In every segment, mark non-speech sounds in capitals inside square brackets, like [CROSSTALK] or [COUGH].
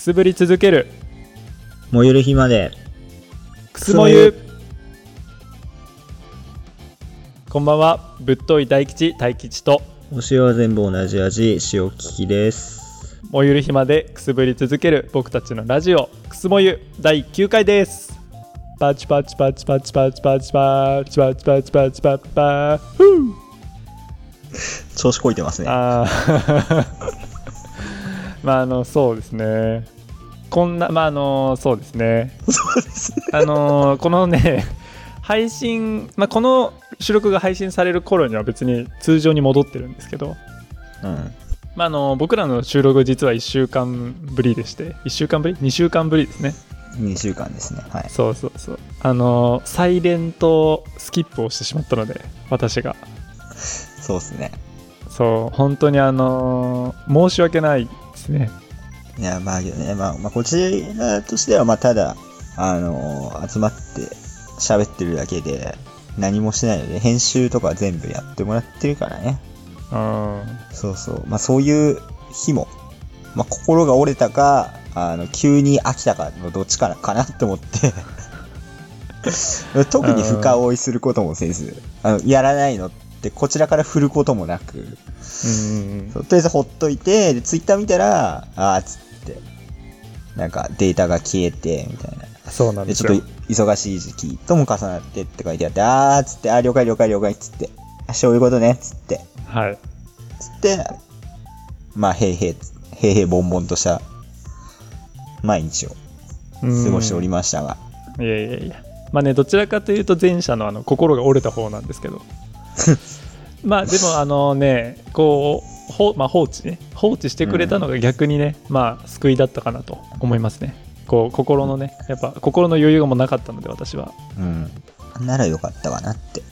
くすぶり続ける燃ゆる日まで。くすもゆこんばんはぶっとい大吉大吉とお塩は全部同じ味、塩利きです。燃ゆる日までくすぶり続ける僕たちのラジオくすもゆ第9回ですパチパチパチパチパチパチパチパチパチパチパチパフー調子こいてますね。まああのそうですねこんなまああのそうですねそうですね。あのこのね配信、まあ、この収録が配信される頃には別に通常に戻ってるんですけど、うん。まあ、あの僕らの収録実は1週間ぶりでして1週間ぶり？2週間ぶりですね2週間ですね。はい。そうそうそうあのサイレントスキップをしてしまったので私がそうですね。そう本当にあの申し訳ないですねいや、まあけどね、まあ、まあ、こちらとしては、まあ、ただ、あのー集まって喋ってるだけで、何もしてないので、編集とか全部やってもらってるからね。うんそうそう。まあ、そういう日も、まあ、心が折れたか、あの、急に飽きたかのどっちかかなって思って、[LAUGHS] 特に深追いすることもせず、あの、やらないのって、こちらから振ることもなく、うんそうとりあえずほっといて、で、ツイッター見たら、あーっつって、なんかデータが消えて、みたいな。で、そうなんですよ。ちょっと忙しい時期とも重なってって書いてあって、あーっつって、あー了解了解了解っつって、あ、そういうことね、つって、はい。つって、まあ、へいへい、へいへいぼんぼんとした毎日をうん過ごしておりましたが、いやいやいや。まあねどちらかというと前者のあの心が折れた方なんですけど。[LAUGHS] まあでもあのねこうほ、まあ、放置ね放置してくれたのが逆にね、まあ救いだったかなと思いますねこう心のねやっぱ心の余裕がもうなかったので私はうん。ならよかったかなって。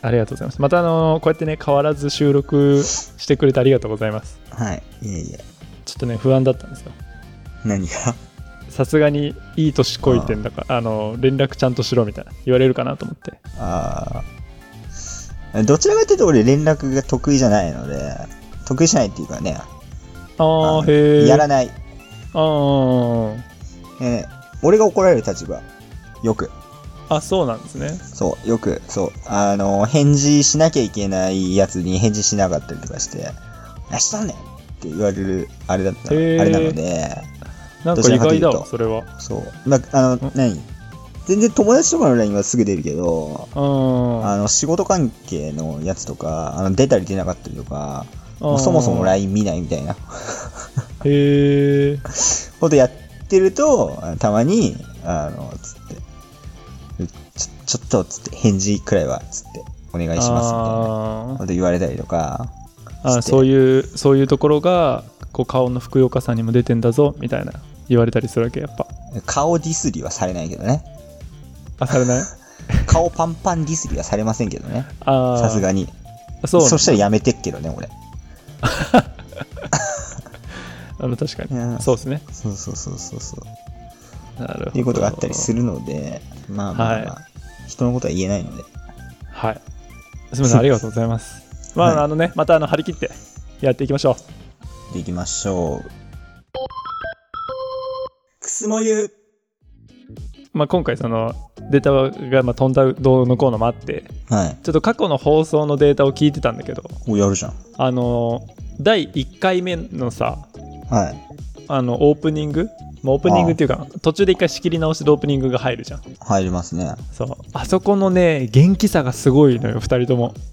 ありがとうございますまたあのこうやってね変わらず収録してくれてありがとうございますはい。いえいえ。ちょっとね不安だったんですよ何が？さすがにいい年こいてんだからあの連絡ちゃんとしろみたいな言われるかなと思ってああ。どちらかというと俺連絡が得意じゃないので、得意じゃないっていうかね、ああへえやらない。あーえー俺が怒られる立場。よく。あそうなんですね。そう、よく、そう。あの、返事しなきゃいけないやつに返事しなかったりとかして、何しとんねんって言われる、あれだった、あれなので、なんかどちら意外かというと。だわそれは。そう。まあ、あのん、何？全然友達とかの LINE はすぐ出るけど、うん。あの、仕事関係のやつとか、あの、出たり出なかったりとか、もそもそも LINE 見ないみたいな。へえことやってると、あたまに、あの、つって、ちょ、っと、つって、返事くらいは、つって、お願いします、みたいな。あこと言われたりとか、ーあそういうそういうところがこう顔のふくよかさにも出てんだぞみたいな言われたりするわけやっぱ。顔ディスりはされないけどね。あされない？顔パンパンディスりはされませんけどね。あさすがに。そうそしたらやめてっけどね、俺。[LAUGHS] あの確かにそうですねそうそうそうそうそう。なるほどいうことがあったりするので、まあまあ、まあは人のことは言えないので。はいすみませんありがとうございます [LAUGHS] まあ、はいあのねまたあの張り切ってやっていきましょうでいきましょう。くすもゆ。まあ、今回そのデータがまあ飛んだどうのこうのもあってはい。ちょっと過去の放送のデータを聞いてたんだけどお、やるじゃん。あの第1回目のさはい。あのオープニング、まあ、オープニングっていうか途中で一回仕切り直しでオープニングが入るじゃん入りますね。そうあそこのね元気さがすごいのよ2人とも [LAUGHS]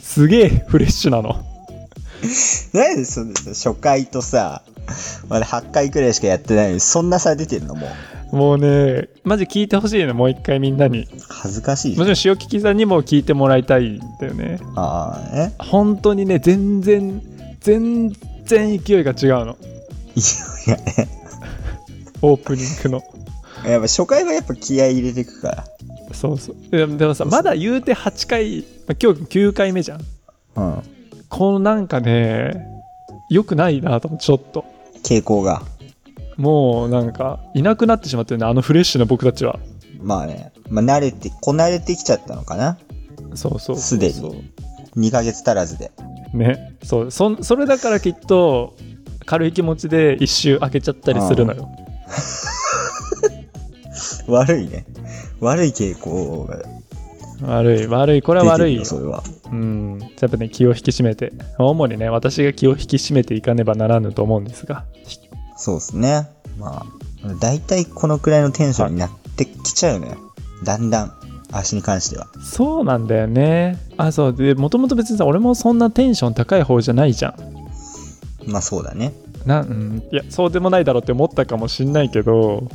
すげえフレッシュなのなんでそんな初回とさ、まだ8回くらいしかやってないのに、そんな差出てんのもう。もうねマジ聞いてほしいのもう一回みんなに恥ずかしい。もちろん塩利きさんにも聞いてもらいたいんだよねああ、ね。本当にね全然全然勢いが違うのいやね。オープニングのやっぱ初回はやっぱ気合い入れていくから。そうそうでもさまだ言うて8回、まあ今日9回目じゃんうん。このなんかね良くないなと思ってちょっと傾向が。もうなんかいなくなってしまってるねあのフレッシュな僕たちはまあね。まあ慣れて、こなれてきちゃったのかな。そうそうすでそう2ヶ月足らずで。ねそうそそれだからきっと軽い気持ちで一周開けちゃったりするのよ。[LAUGHS] 悪いね。悪い傾向が悪い、悪い、これは悪いよ。それは。うん。やっぱね、気を引き締めて。主にね、私が気を引き締めていかねばならぬと思うんですが。そうですね。まあ、だいたいこのくらいのテンションになってきちゃうのよ。だんだん、足に関しては。そうなんだよね。あ、そう。で、もともと別にさ、俺もそんなテンション高い方じゃないじゃん。まあそうだね。な、うん。いや、そうでもないだろうって思ったかもしんないけど、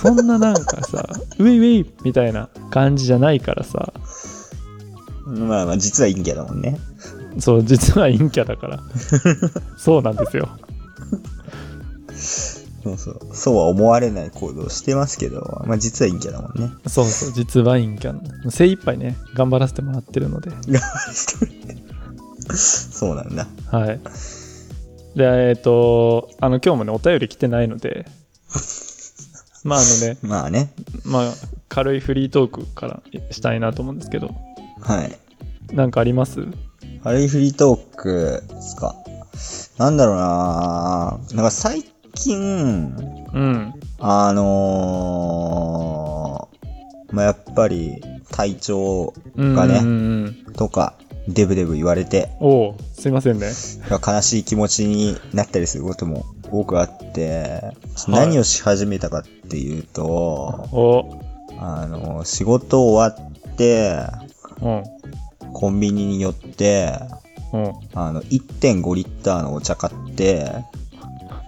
そんななんかさ、ウェイウェイみたいな感じじゃないからさ、まあまあ、実は陰キャだもんね。そう、実は陰キャだから。そうなんですよ。そうそう。そうは思われない行動をしてますけど、まあ実は陰キャだもんね。そうそう、実は陰キャ。精一杯ね、頑張らせてもらってるので。そうなんだ。はい。で、えっ、と、あの、今日もね、お便り来てないので、まああのね、[LAUGHS] まあね。まあ、軽いフリートークからしたいなと思うんですけど、はい。なんかあります？ハリーフリートークですか。なんだろうななんか最近、うん。あのー、まあやっぱり体調がねうんうんうんとか、デブデブ言われて、おうすいませんね。悲しい気持ちになったりすることも多くあって、はい何をし始めたかっていうと、おあの、仕事終わって、うん。コンビニに寄って、うん。あの、1.5リッターのお茶買って、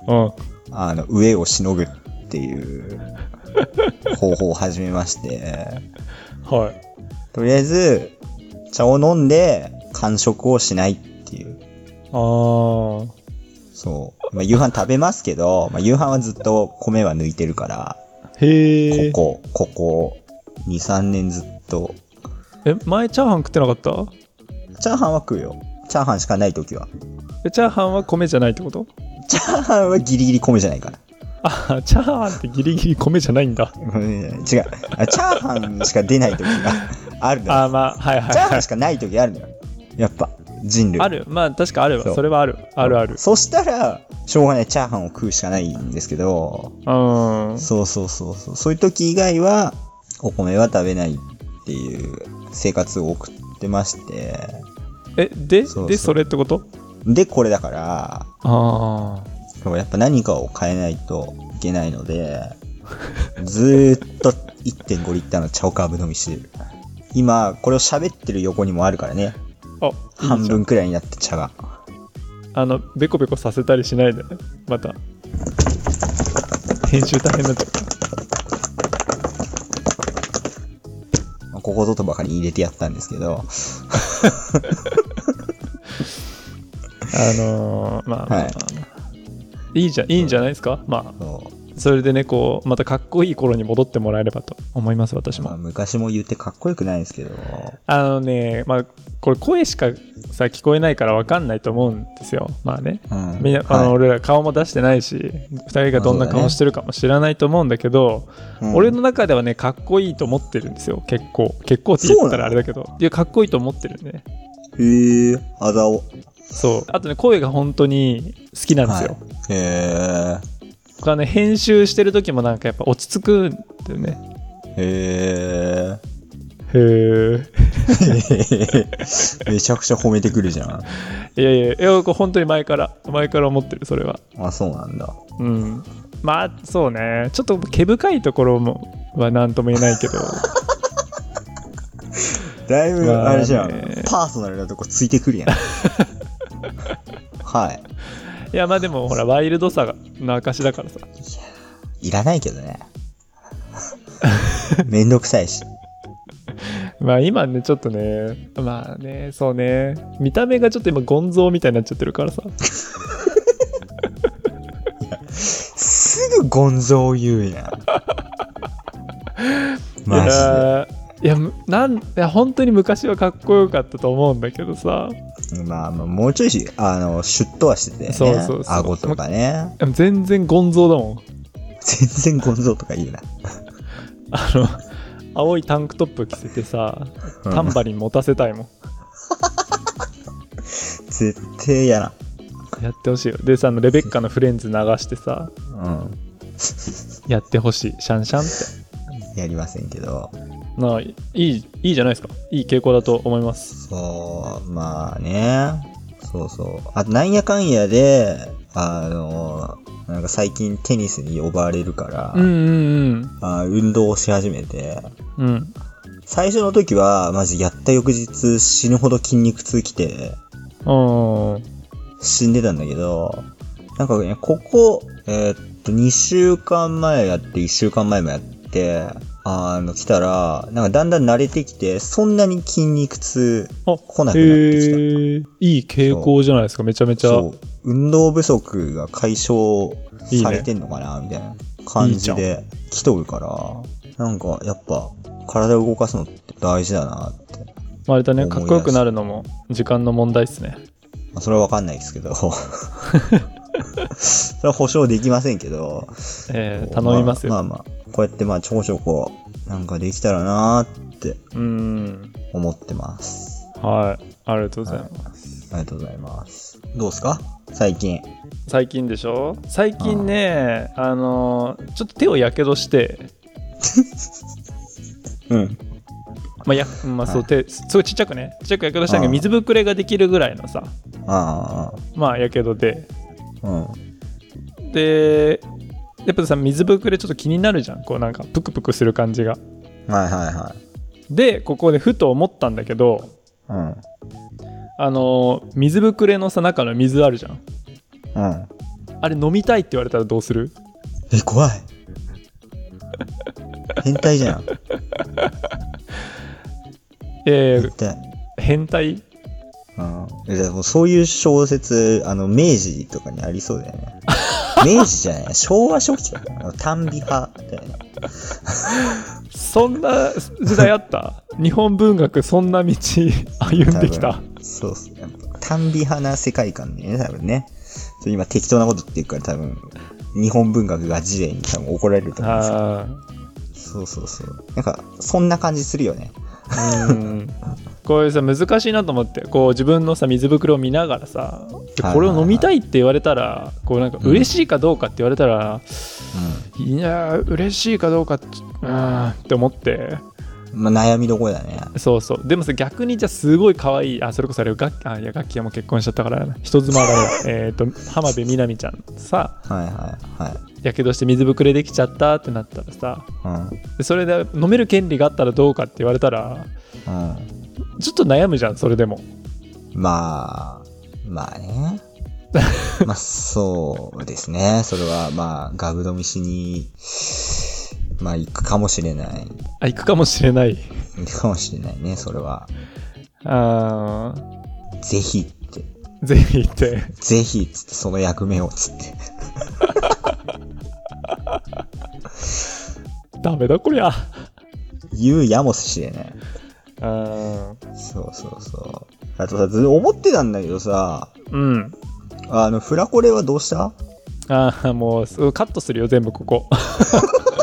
うん。あの、上をしのぐっていう方法を始めまして、はい。とりあえず、茶を飲んで、完食をしないっていう。あー。そう。まあ、夕飯食べますけど、まあ、夕飯はずっと米は抜いてるから、へえ。ここ、ここ、2、3年ずっと。え、前チャーハン食ってなかった？チャーハンは食うよ。チャーハンしかない時は。えチャーハンは米じゃないってこと？チャーハンはギリギリ米じゃないから。あ、チャーハンってギリギリ米じゃないんだ。うん違う。あチャーハンしか出ない時があるのよ。あー、まあ、はいはいはいチャーハンし。かない時あるのよ。やっぱ、人類。ある。まあ、確かあるわ。そうそれはある。あるある。そしたら、しょうがないチャーハンを食うしかないんですけど、うん。そうそうそうそう。そういう時以外は、お米は食べないっていう生活を送ってまして、え、で、そうそうで、それってこと？で、これだから、あやっぱ何かを変えないといけないので、[LAUGHS] ずーっと1.5リッターの茶をガブ飲みしてる。今、これを喋ってる横にもあるからね。あ。半分くらいになって茶が。あの、ベコベコさせたりしないでね。また。編集大変になっちゃった。ここぞとばかり入れてやったんですけど、[LAUGHS] あのー、まあ、まあはいいいじゃん、いいんじゃないですか？まあ、それでね、こう、またかっこいい頃に戻ってもらえればと思います、私まあ、も。昔も言ってかっこよくないですけど、あのね、まあ、これ声しかさ、聞こえないからわかんないと思うんですよ。まあね。うんみんな、あの、はい俺ら顔も出してないし、二人がどんな顔してるかも知らないと思うんだけど、うん俺の中ではね、かっこいいと思ってるんですよ、結構。結構って言ったらあれだけど。いや、かっこいいと思ってるね。へえ、あざお。そう。あとね、声が本当に好きなんですよ。はい、へ僕はね、編集してる時もなんかやっぱ落ち着くんだよね。え。へへー。え。[LAUGHS] めちゃくちゃ褒めてくるじゃん。いやいや、いや、本当に前から、前から思ってる、それは。あ、そうなんだ。うん。まあ、そうね。ちょっと毛深いところも、は何とも言えないけど。[LAUGHS] だいぶ、まああれじゃん、ねパーソナルなとこついてくるやん。[LAUGHS] [LAUGHS] はい。いや、まあでも、ほら、ワイルドさの証だからさ。いらないけどね。[LAUGHS] めんどくさいし。[LAUGHS] まあ今ね、ちょっとね、まあね、そうね、見た目がちょっと今、ゴンゾーみたいになっちゃってるからさ。すぐゴンゾー言うやん。マジで。いやなん、いや、本当に昔はかっこよかったと思うんだけどさ、まあ、まあもうちょいし、あの、シュッとはしててね。そうそうそう顎とかね。でも全然ゴンゾーだもん。全然ゴンゾーとか言うな。あの、青いタンクトップ着せてさ、タンバリン持たせたいもん。絶対嫌な。やってほしいよでさあのレベッカのフレンズ流してさうん。やってほしいシャンシャンってやりませんけど。なあいいいいじゃないですか。いい傾向だと思います。そう、まあね。そうそう。あと、なんやかんやで、あの、なんか最近テニスに呼ばれるから、うんうんあ運動をし始めて、うん。うん最初の時は、マジやった翌日死ぬほど筋肉痛きて、うん死んでたんだけど、なんかね、ここ、えーっと、2週間前やって、1週間前もやって、あの、来たら、なんかだんだん慣れてきて、そんなに筋肉痛あ来なくなってきた。いい傾向じゃないですかめちゃめちゃ。運動不足が解消いいねされてんのかなみたいな感じで来とるから、なんかやっぱ体を動かすのって大事だなって。まあ、あれだねかっこよくなるのも時間の問題っすねまあ、それはわかんないですけど。[LAUGHS] それは保証できませんけど。えー、頼みますよ、まあまあまあ、こうやってまあちょこちょこなんかできたらなーってうん。思ってます。はい。ありがとうございます、ありがとうございます。どうですか？最近。最近でしょ？最近ねあのーちょっと手をやけどして。[LAUGHS] うん。まあやまあそう、はい手すごいちっちゃくね。ちっちゃくやけどしたんだけどああ水ぶくれができるぐらいのさ。あまあやけどで。あ、うん。でやっぱさ水ぶくれちょっと気になるじゃんこうなんかプクプクする感じがはいはいはい。でここでふと思ったんだけどうん。あのー水ぶくれのさ中の水あるじゃんうん。あれ飲みたいって言われたらどうする？え、怖い。変態じゃん。え。ー、変態？うん。えでもそういう小説、あの、明治とかにありそうだよね。[LAUGHS] 明治じゃない昭和初期かな。あの短美派だよね。そんな時代あった？日本文学そんな道 [LAUGHS] 歩んできた？そうっすね。短美派な世界観でね、多分ね。そう今適当なこと言ってるから多分、日本文学が時代に多分怒られると思うんですよ。あそうそうそう。なんか、そんな感じするよね。ーうん。こういうさ難しいなと思って。こう自分のさ水袋を見ながらさでこれを飲みたいって言われたらこうなんかうん嬉しいかどうかって言われたら、ういやー嬉しいかどうかって思って。ん。まあ、悩みどころだね。そうそうでもさ逆にじゃあすごい可愛いあそれこそあれ楽あいや楽器はもう結婚しちゃったから人妻だね [LAUGHS] えっと浜辺美波ちゃんさはいはいはい。やけどして水ぶくれできちゃったってなったらさうん。でそれで飲める権利があったらどうかって言われたらうん。ちょっと悩むじゃんそれでもまあ、まあね。[LAUGHS] まあ、そうですね。それは、まあ、ガブ飲みしに、まあ、行くかもしれない。あ行くかもしれない行くかもしれないね、それは。あぜひって。ーぜひ行ってぜひ、つって、その役目を、つって。[LAUGHS] ダメだこりゃ言うやもしれない。あそうそうそう。あとさ、ず思ってたんだけどさ、ーうんあの、フラコレはどうした？あーもうすカットするよ全部ここ [LAUGHS]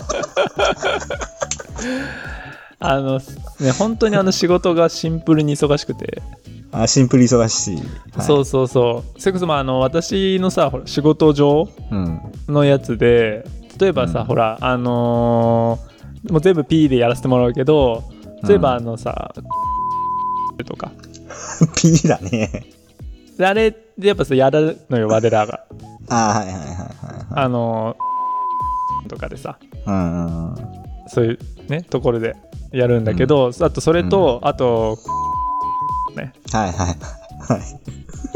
[LAUGHS] あのね本当にあの仕事がシンプルに忙しくて [LAUGHS] あ、シンプル忙しい。はい、そうそうそうそれこそまああの私のさほら仕事上うん。のやつで例えばさ、うんほらあのーもう全部 P でやらせてもらうけど例えばあのさ、とか [LAUGHS] P だね。であれでやっぱさやるのよ我らがあはいはいはいはいはい。あのーとかでさうんうんうん。そういうねところでやるんだけど、あとそれと、あとね。はいはいはい。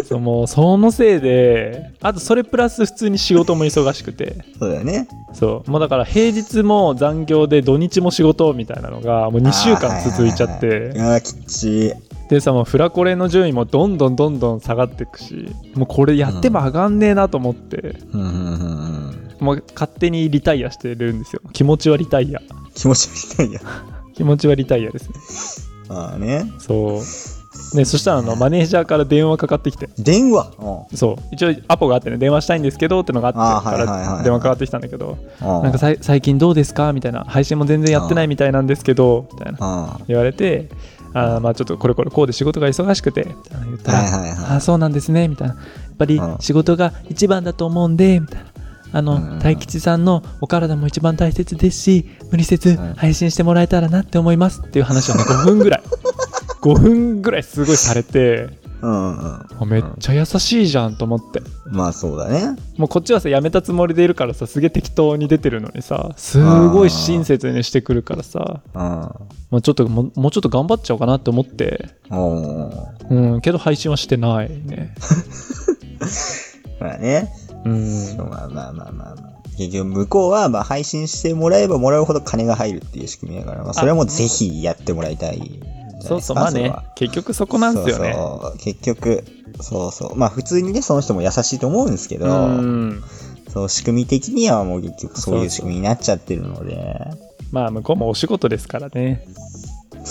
そうもうそのせいであとそれプラス普通に仕事も忙しくて。そうだよね。そう。もうだから平日も残業で土日も仕事みたいなのがもう2週間続いちゃって。あーきっちい。でさもうフラコレの順位もどんどんどんどん下がっていくしもうこれやっても上がんねえなと思って、うんうんうんうん。もう勝手にリタイアしてるんですよ。気持ちはリタイア。気持ち悪いや。[LAUGHS] 気持ちはリタイアですね。ああね。そう。ねそしたらあのマネージャーから電話かかってきて。電話？うん。そう。一応アポがあってね電話したいんですけどってのがあってから電話かかってきたんだけど。うん。なんか最近どうですか？みたいな。配信も全然やってないみたいなんですけどみたいな。あ言われてあーまあちょっとこれこれこうで仕事が忙しくて言ったら、はいはいはい。あーそうなんですねみたいな。ぱりうん。仕事が一番だと思うんでみたいな。あの、うん。大吉さんのお体も一番大切ですし無理せずん。配信してもらえたらなって思いますっていう話をね5分ぐらい。[LAUGHS] 5分ぐらいすごいされてうんうん。あめっちゃ優しいじゃんと思ってまあそうだね。もうこっちはさやめたつもりでいるからさすげえ適当に出てるのにさすごい親切にしてくるからさうん。もうちょっともうもうちょっと頑張っちゃおうかなって思っておーうんけど配信はしてないね [LAUGHS] まあね。うんまあまあまあまあまあ。結局向こうはまあ配信してもらえばもらうほど金が入るっていう仕組みだから、まあそれはもうぜひやってもらいたいんじゃないですか？そうそうまあね結局そこなんですよね。そうそう。結局、そうそう。まあ普通にね、その人も優しいと思うんですけど、うん。そう、仕組み的にはもう結局そういう。仕組みになっちゃってるので、まあ向こうもお仕事ですからね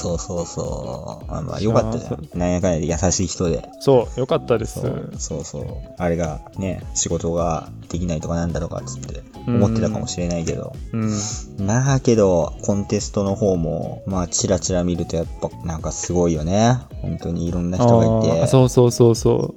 そうそうそう。あまあよかったじゃそん。なんやかんやで優しい人で。そうよかったですそうそうそう。あれがね、仕事ができないとかなんだとかっつって思ってたかもしれないけど。うんまあけど、コンテストの方も、まあチラチラ見るとやっぱなんかすごいよね。本当にいろんな人がいあーて。そうそうそうそ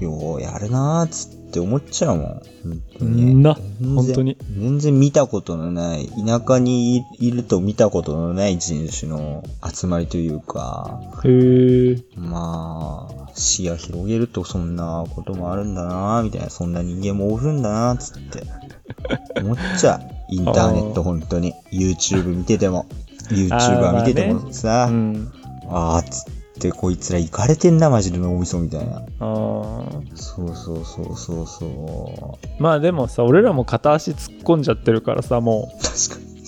うようやるなーっつって思っちゃうもん。本当うに。んな本当に全然見たことのない、田舎にいると見たことのない人種の集まりというか、へえまあ、視野広げるとそんなこともあるんだなみたいな、そんな人間もおるんだなつって。[LAUGHS] 思っちゃう。インターネット本当に。YouTube 見てても、YouTuber 見ててもさ、うんあーっつってこいつら行かれてんな、マジで脳みそみたいな。あーそうそうそうそうそう。まあでもさ俺らも片足突っ込んじゃってるからさも確かに。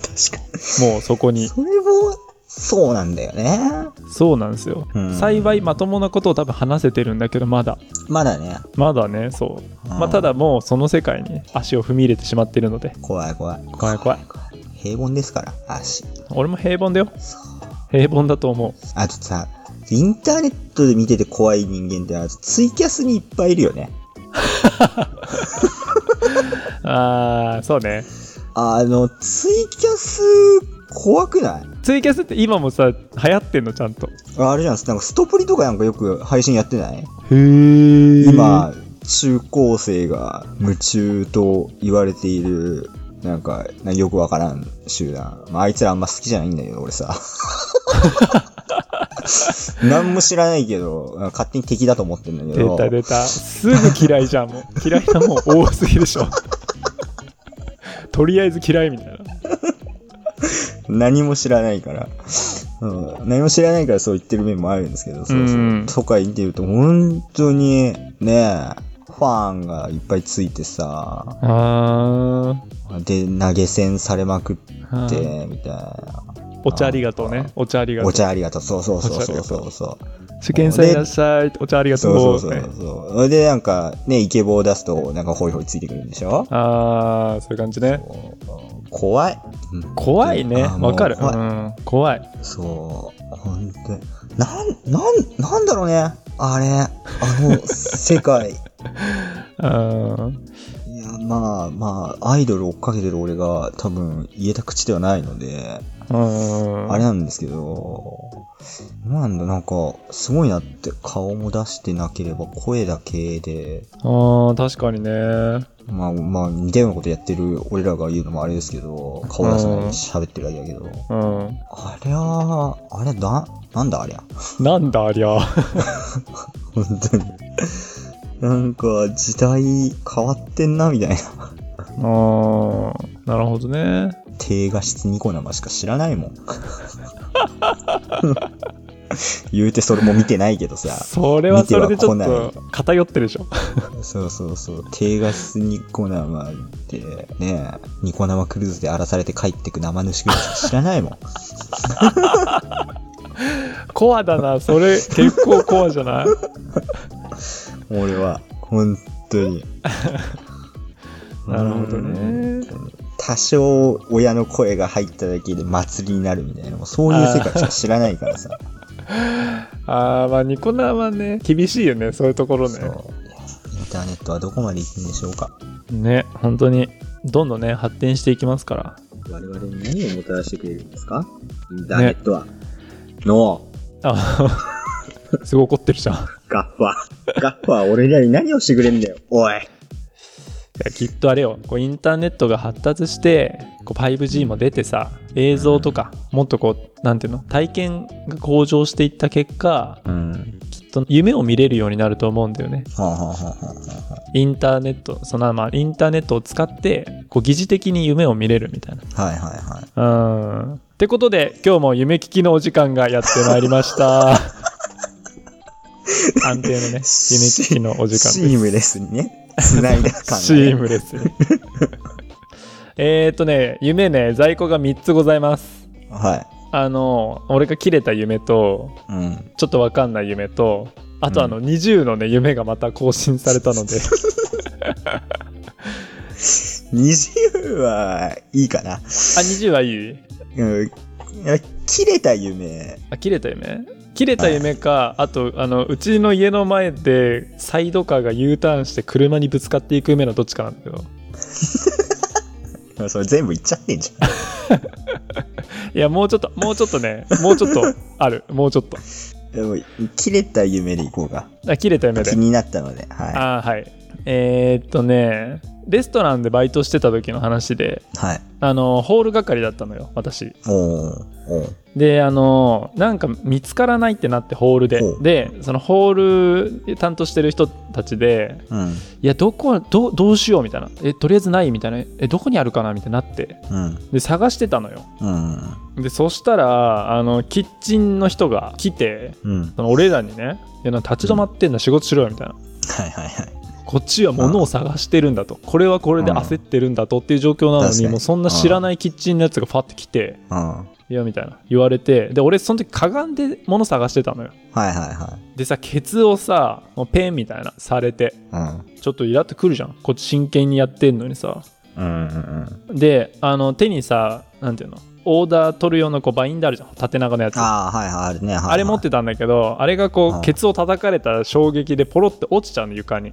確かうもうそこにに。それも、そうなんだよね。そうなんですよ、うん幸いまともなことを多分話せてるんだけどまだまだね、まだねそう、うんまあただもうその世界に足を踏み入れてしまっているので怖い怖い。怖い怖い平凡ですから、足。俺も平凡だよ平凡だと思う。あとさ、インターネットで見てて怖い人間ってツイキャスにいっぱいいるよね。[LAUGHS] ああそうね。あの、ツイキャス、怖くない？ツイキャスって今もさ流行ってんの？ちゃんと。あれじゃん、なんかストプリとかなんかよく配信やってない？へえ今、中高生が夢中と言われている、なんか、なよくわからん集団。まあ、あいつらあんま好きじゃないんだけど、俺さ。[LAUGHS] 何も知らないけど、勝手に敵だと思ってんだけ出ど。た出たすぐ嫌いじゃんもう嫌いなもん多すぎでしょとりあえず嫌いみたいな何も知らないから。うん、何も知らないからそう言ってる面もあるんですけど、そうそううんとか言ってると、本当に、ねファンがいっぱいついてさ、あで、投げ銭されまくっーて、みたいな。お茶ありがとうねお茶ありがとうお茶ありがとう。そうそうそうそうそうそう。受験さんいらっしゃいお茶ありがとそううそうそうねそう。それでなんか、ね、イケボを出すと、なんかホイホイついてくるんでしょ？ああそういう感じね怖い。うん怖いねわかる怖いそう。本当に。なん、なん、なんだろうね。あれ。あの、世界。うん。いや、まあまあ、アイドル追っかけてる俺が多分言えた口ではないので、うん。あれなんですけど、なんだ、なんか、すごいなって顔も出してなければ声だけで、あー確かにね。まあまあ似たようなことやってる俺らが言うのもあれですけど、顔出さないで喋ってるだけだけど、うん。ありゃあ、あれだ、なんだありゃ。なんだありゃ。[LAUGHS] 本当に。なんか、時代変わってんな、みたいな。あーなるほどね低画質ニコ生しか知らないもん。言うてそれも見てないけどさ。それはそれでちょっと偏ってるでしょそうそうそう。低画質ニコ生って、ねニコ生クルーズで荒らされて帰ってく生主ぐらいしか知らないもん。[LAUGHS] コアだなそれ結構コアじゃない？俺は、本当に。[LAUGHS] なるほどね。多少親の声が入っただけで祭りになるみたいな、そういう世界しか知らないからさ。[LAUGHS] あーまあニコ生はね厳しいよねそういうところね。インターネットはどこまで行くんでしょうか。ね本当にどんどんね発展していきますから。我々に何をもたらしてくれるんですか？インターネットは。の、あ [LAUGHS] すごい怒ってるじゃんガッファー。ガッファー、俺らに何をしてくれんだよ。おい。いやきっとあれよこうインターネットが発達してこう 5G も出てさ映像とかもっとこうなんていうの？体験が向上していった結果うん。きっと夢を見れるようになると思うんだよねはあ、はあはあはあはインターネットそのまあインターネットを使ってこう疑似的に夢を見れるみたいなあ、はいはいはい。うんってことで今日も夢聞きのお時間がやってまいりました [LAUGHS] 安定のね夢聞きのお時間ですシームレスにね、繋いだ感が、ね。シームレスにえーっとね夢ね在庫が3つございますはあの俺が切れた夢とい。うん。ちょっとわかんない夢とあとあの20のね夢がまた更新されたので [LAUGHS] 20はいいかな。あ20はいい？うん。切れた夢。あ切れた夢？切れた夢か、あとあのうちの家の前でサイドカーが U ターンして車にぶつかっていく夢のどっちかなんだけど。[LAUGHS] それ全部言っちゃってんじ [LAUGHS] いやもうちょっともうちょっとね。もうちょっとある。もうちょっと。ゃん。でも、切れた夢でいこうか。あ切れた夢で。気になったので。はあーはい。えー、っとねレストランでバイトしてた時の話でい。はい。あのホール係だったのよ私であのなんか見つからないってなってホールででそのホール担当してる人たちでうん。いやどこどうどうしようみたいなえとりあえずないみたいなえどこにあるかなみたいになってうん。で探してたのようん。でそしたらあのキッチンの人が来てうん。その俺らにねいや立ち止まってんだ仕事しろよみたいなはいはいはい。こっちは物を探してるんだと。これはこれで焦ってるんだとっていう状況なのににもうそんな知らないキッチンのやつがファって来てうん。はいやみたいな。言われてで俺その時かがんで物探してたのよ。いはいはでさケツをさペンみたいなされてい。うん。ちょっとイラってくるじゃん。こっち真剣にやってんのにさ。うんうん。であの手にさなんていうの？オーダー取る用のこうバインダーあるじゃん縦長のやつあああ、はいはい、あるね。はいはい、れ持ってたんだけどあれがこうんうケツを叩かれた衝撃でポロって落ちちゃうの床に。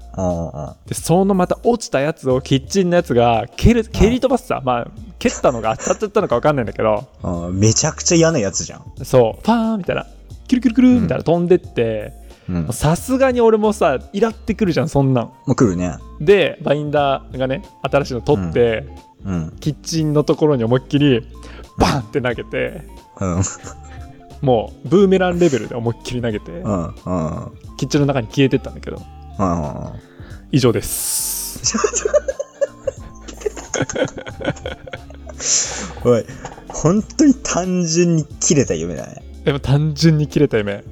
でそのまた落ちたやつをキッチンのやつが蹴る蹴り飛ばすさまあ蹴ったのが [LAUGHS] 当たっちゃったのか分かんないんだけどうんめちゃくちゃ嫌なやつじゃん。そうファーンみたいなキュルキュルキュルみたいな飛んでってうん。さすがに俺もさイラってくるじゃんそんなんもう来るね。でバインダーがね新しいの取って、うん。キッチンのところに思いっきりバンって投げてうん。もうブーメランレベルで思いっきり投げてうん。うん。キッチンの中に消えてったんだけどうん。以上です [LAUGHS] おい、本当に単純に切れた夢だね。でも単純に切れた夢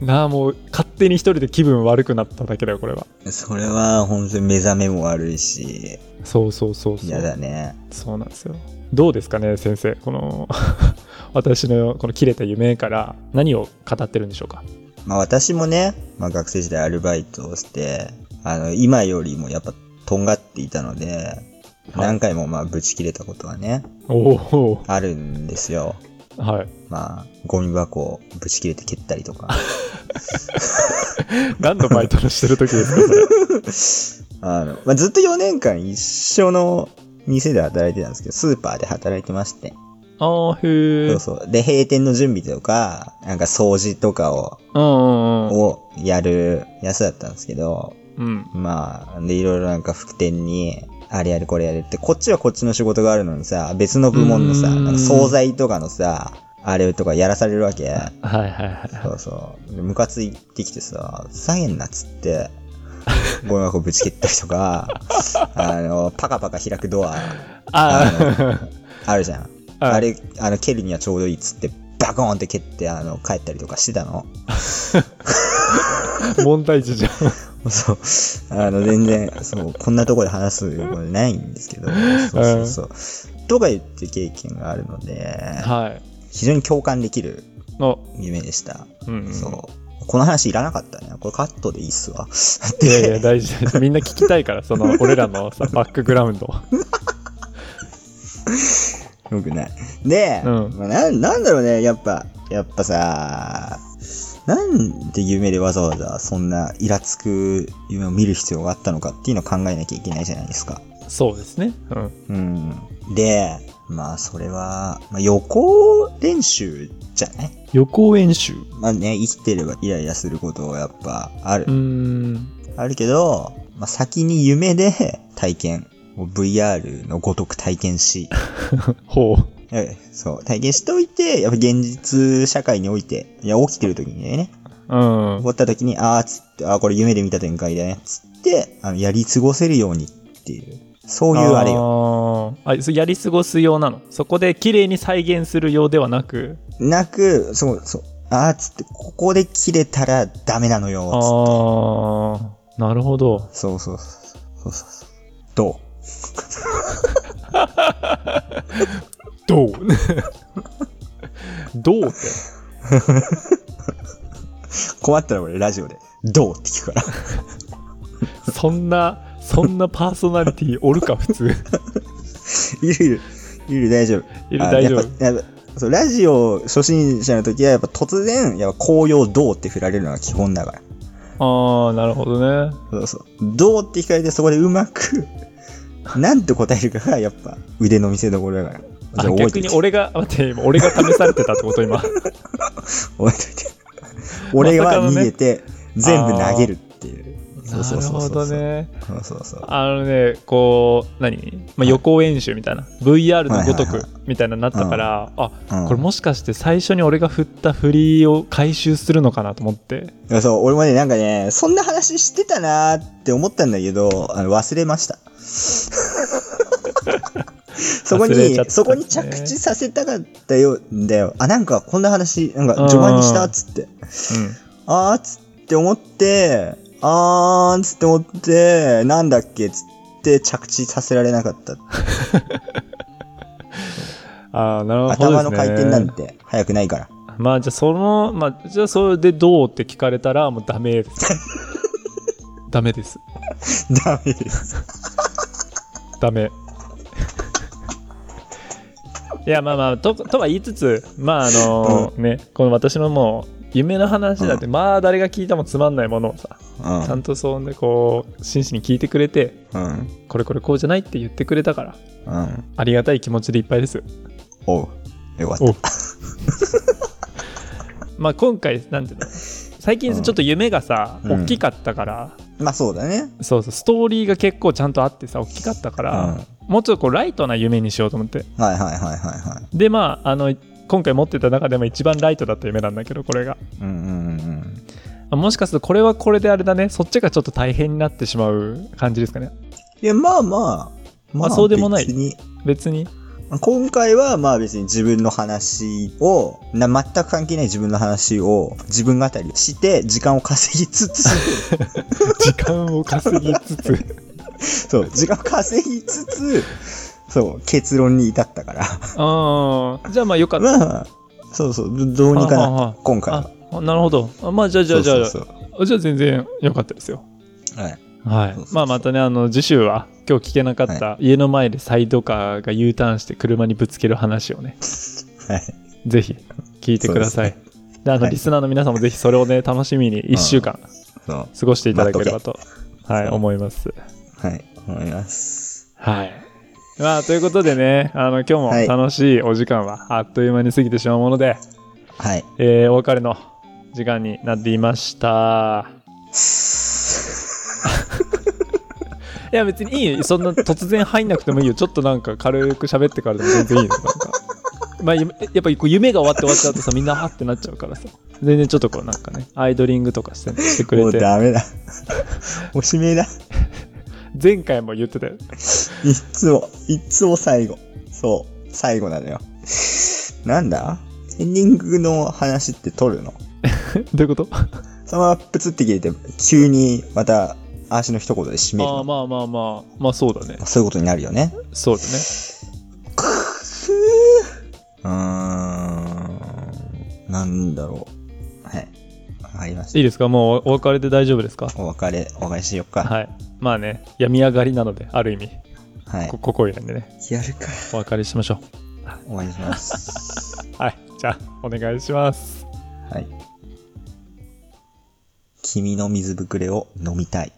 なあもう勝手に一人で気分悪くなっただけだよこれは。それは本当に目覚めも悪いし、そうそうそうそう。嫌だね。そうなんですよ。どうですかね先生この [LAUGHS] 私のこの切れた夢から何を語ってるんでしょうか？まあ私もね、まあ学生時代アルバイトをして、あの、今よりもやっぱとんがっていたので、はい。何回もまあブチ切れたことはね、あるんですよ。はいまあ、ゴミ箱をぶち切れて蹴ったりとか。[LAUGHS] 何のバイトのしてる時ですかそれ [LAUGHS] あの、まあ、ずっと4年間一緒の店で働いてたんですけど、スーパーで働いてまして。ああへえそうそう。で、閉店の準備とか、なんか掃除とかを、うんうんうんをやるやつだったんですけど、うんまあ、で、いろいろなんか副店に、あれやるこれやるって、こっちはこっちの仕事があるのにさ、別の部門のさ、なんか惣菜とかのさ、あれとかやらされるわけ。はいはいはいそうそう。でムカついてきてさ、ふざけんなっつって、ゴミ箱ぶち蹴ったりとか、[LAUGHS] あの、パカパカ開くドア、ああるじゃん。はいあれ、あの、蹴るにはちょうどいいっつって、バコーンって蹴って、あの、帰ったりとかしてたの。[LAUGHS] あ [LAUGHS] 問題児じゃん [LAUGHS] そう。あの、全然、そう、こんなとこで話すことないんですけど、そうそうそう。とか言って経験があるので、はい非常に共感できるの夢でした。うんうんそう。この話いらなかったね。これカットでいいっすわ。いやいや大事大事みんな聞きたいからその俺らのさ [LAUGHS] バックグラウンドよくない。で、うんまあな、なんだろうね、やっぱ、やっぱさ、なんで夢でわざわざそんなイラつく夢を見る必要があったのかっていうのを考えなきゃいけないじゃないですか。そうですねうんうん。で、まあそれは、まあ、予行練習じじゃない？予行演習まあね、生きてればイライラすることはやっぱある。うーん。あるけど、まあ、先に夢で体験。VR のごとく体験し、[LAUGHS] ほう。ええそう、体験しておいて、やっぱ現実社会において、いや、起きてる時にね、うん起。こった時に、あーつって、あーこれ夢で見た展開だね、つって、あの、やり過ごせるようにっていう、そういうあれよ。よ。ああ、それやり過ごす用なの？そこで綺麗に再現する用ではなく、なく、そう、そう、あーつって、ここで切れたらダメなのよ、つって。ああ、なるほど。そうそうそう。そうそうそう。どう？[LAUGHS] どう？[LAUGHS] どうって。[LAUGHS] 困ったら俺ラジオで、どう？って聞くから。[LAUGHS] そんな、そんなパーソナリティおるか、普通。いるいる。いる大丈夫。あいる大丈夫やっぱやっぱそうラジオ初心者の時はやっぱ突然、やっぱ紅葉どうって振られるのが基本だから。ああ、なるほどね。そうそう。どうって聞かれてそこでうまく、なんて答えるかがやっぱ腕の見せ所だから。あじゃあ逆。に俺が、待って、今俺が試されてたってこと今。覚えておいて。俺は逃げて、全部投げるっていう。そうそうそうそうなるほどね。そうそうそう。あのね、こう、何、まあ、予行演習みたいな、VR のごとくみたいなのになったから、あ、うんこれもしかして最初に俺が振った振りを回収するのかなと思って。いやそう、俺もね、なんかね、そんな話してたなーって思ったんだけど、あの忘れました。[LAUGHS] [LAUGHS] そこに、そこに着地させたかったよ、んだよ。あ、なんかこんな話、なんか序盤にしたっつって。うん。あーっつって思って、あーっつって思って、なんだっけっつって着地させられなかった。[LAUGHS] ああ、なるほどね。頭の回転なんて早くないから。まあじゃあその、まあじゃあそれでどうって聞かれたらもうダメです。[LAUGHS] ダメです。ダメです。ダメ。いやまあまあととは言いつつまああのねこの私のもう夢の話だって、まあ誰が聞いてもつまんないものをさうん。ちゃんとそんでこう真摯に聞いてくれてうん。これこれこうじゃないって言ってくれたからうん。ありがたい気持ちでいっぱいですおう。よかった。お [LAUGHS] まあ今回なんていうの最近ちょっと夢がさ、うん大きかったからまあそうだね。そうそうストーリーが結構ちゃんとあってさ大きかったから、もうちょっとこうライトな夢にしようと思って。はいはいはいはいはい。でまああの今回持ってた中でも一番ライトだった夢なんだけどこれが。うんうんうんまあもしかするとこれはこれであれだね。そっちがちょっと大変になってしまう感じですかね。いや、まあ。まあ。まあそうでもない。別に。別に今回はまあ別に自分の話を、な全く関係ない自分の話を自分語りして時間を稼ぎつつ、時間を稼ぎつつ。[LAUGHS] [LAUGHS] そう、時間を稼ぎつつ、そう、結論に至ったから。ああじゃあまあよかった。まあ、そうそう、どどうにかな、今回は。あなるほど。あまあじゃあじゃあじゃあ。じゃあ全然良かったですよ。はい。はい。そうそうそう。まあまたねあの次週は今日聞けなかった家の前でサイドカーが U ターンして車にぶつける話をねはい。ぜひ聞いてください。であの、はい。リスナーの皆さんもぜひそれをね楽しみに1週間。過ごしていただければと、はい思います。はい。思います。はい。まあということでねあの今日もはい。楽しいお時間はあっという間に過ぎてしまうもので、はい。えーお別れの時間になっていましたいや別にいいよ。そんな突然入んなくてもいいよ。ちょっとなんか軽く喋ってからでも全然いいよなんか。まあゆやっぱりこう夢が終わって終わっちゃうとさみんなはってなっちゃうからさ。全然ちょっとこうなんかねアイドリングとかしてしてくもうれてダメだ。おしめだ。前回も言ってたよ。いっつも、いっつも最後。そう、最後なのよ。なんだ？エンディングの話って撮るの？[LAUGHS] どういうこと？そのままプツって切れて、急にまた、足の一言で締めるの。ああまあまあまあまあそうだねそういうことになるよね。そうだねうーん。なんだろう。はい。わかりました。いいですか？もうお別れで大丈夫ですか？お別れ、お別れしよっか。はいまあね病み上がりなのである意味はいこ。ここいらんでねやるか。お別れしましょ [LAUGHS] お願いします。うはいじゃあお願いしますはい。君の水ぶくれを飲みたい。